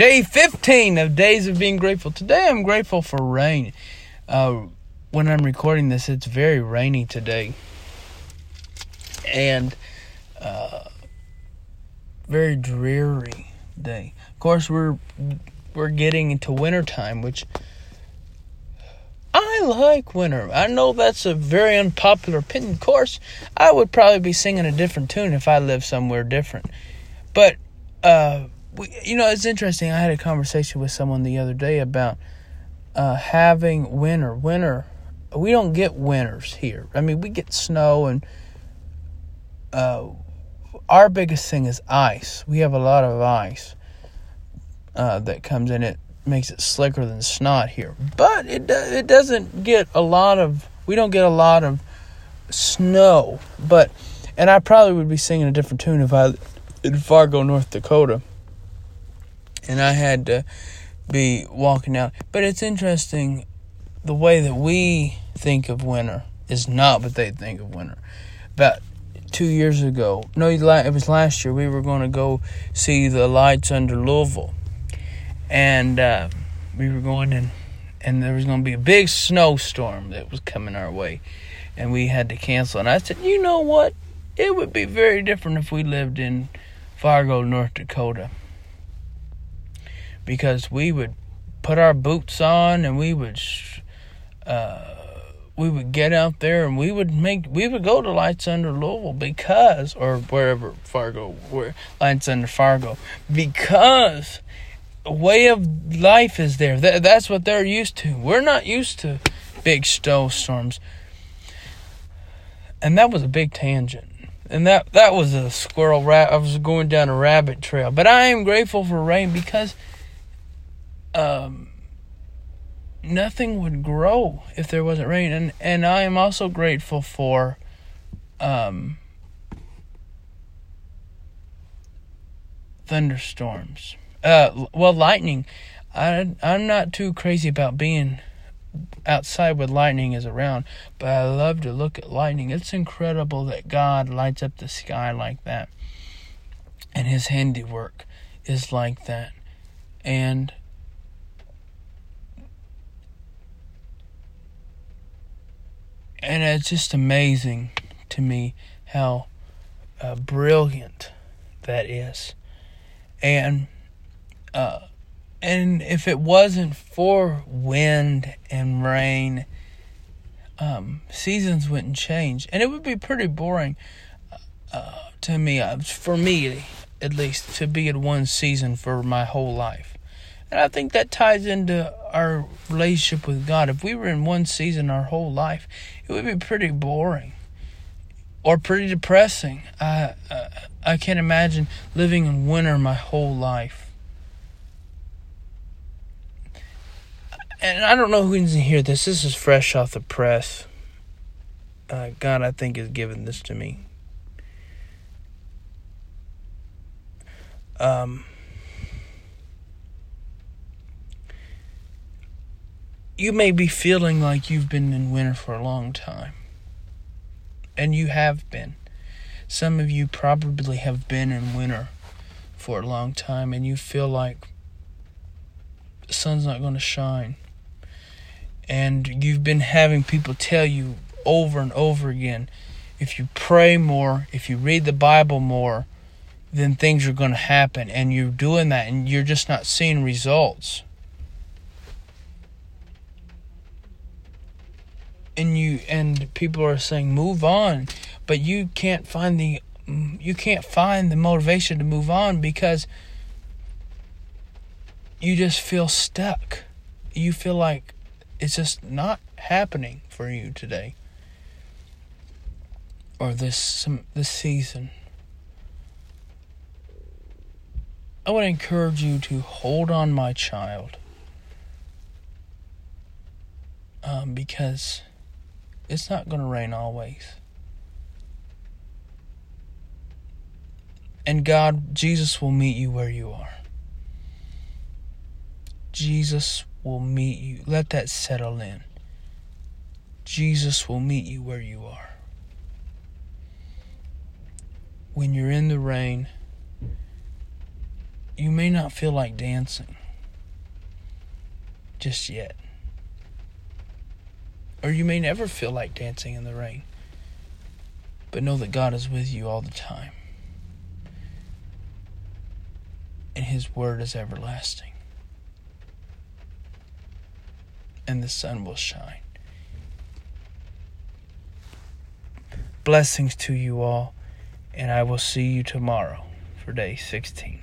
Day 15 of Days of Being Grateful. Today I'm grateful for rain. Uh, when I'm recording this, it's very rainy today. And uh, very dreary day. Of course, we're we're getting into winter time, which I like winter. I know that's a very unpopular opinion. Of course, I would probably be singing a different tune if I lived somewhere different. But uh, we, you know, it's interesting. I had a conversation with someone the other day about uh, having winter. Winter, we don't get winters here. I mean, we get snow, and uh, our biggest thing is ice. We have a lot of ice uh, that comes in. It makes it slicker than snot here, but it it doesn't get a lot of. We don't get a lot of snow, but and I probably would be singing a different tune if I in Fargo, North Dakota and I had to be walking out. But it's interesting the way that we think of winter is not what they think of winter. About two years ago, no, it was last year, we were going to go see the lights under Louisville. And uh, we were going in, and there was going to be a big snowstorm that was coming our way. And we had to cancel. And I said, you know what? It would be very different if we lived in Fargo, North Dakota because we would put our boots on and we would uh, we would get out there and we would make we would go to Lights Under Louisville because or wherever Fargo where Lights Under Fargo because a way of life is there. That, that's what they're used to. We're not used to big snowstorms. And that was a big tangent. And that that was a squirrel rat. I was going down a rabbit trail. But I am grateful for rain because um, nothing would grow if there wasn't rain. And, and I am also grateful for um, thunderstorms. Uh, well, lightning. I, I'm not too crazy about being outside with lightning is around, but I love to look at lightning. It's incredible that God lights up the sky like that. And his handiwork is like that. And and it's just amazing to me how uh, brilliant that is, and uh, and if it wasn't for wind and rain, um, seasons wouldn't change, and it would be pretty boring uh, to me. Uh, for me, at least, to be in one season for my whole life. And I think that ties into our relationship with God. If we were in one season our whole life, it would be pretty boring or pretty depressing. I uh, I can't imagine living in winter my whole life. And I don't know who's to hear this. This is fresh off the press. Uh, God, I think, has given this to me. Um, you may be feeling like you've been in winter for a long time. And you have been. Some of you probably have been in winter for a long time and you feel like the sun's not going to shine. And you've been having people tell you over and over again if you pray more, if you read the Bible more, then things are going to happen. And you're doing that and you're just not seeing results. And you and people are saying move on. But you can't find the you can't find the motivation to move on because you just feel stuck. You feel like it's just not happening for you today or this this season. I would encourage you to hold on my child um, because it's not going to rain always. And God, Jesus will meet you where you are. Jesus will meet you. Let that settle in. Jesus will meet you where you are. When you're in the rain, you may not feel like dancing just yet. Or you may never feel like dancing in the rain. But know that God is with you all the time. And His word is everlasting. And the sun will shine. Blessings to you all, and I will see you tomorrow for day 16.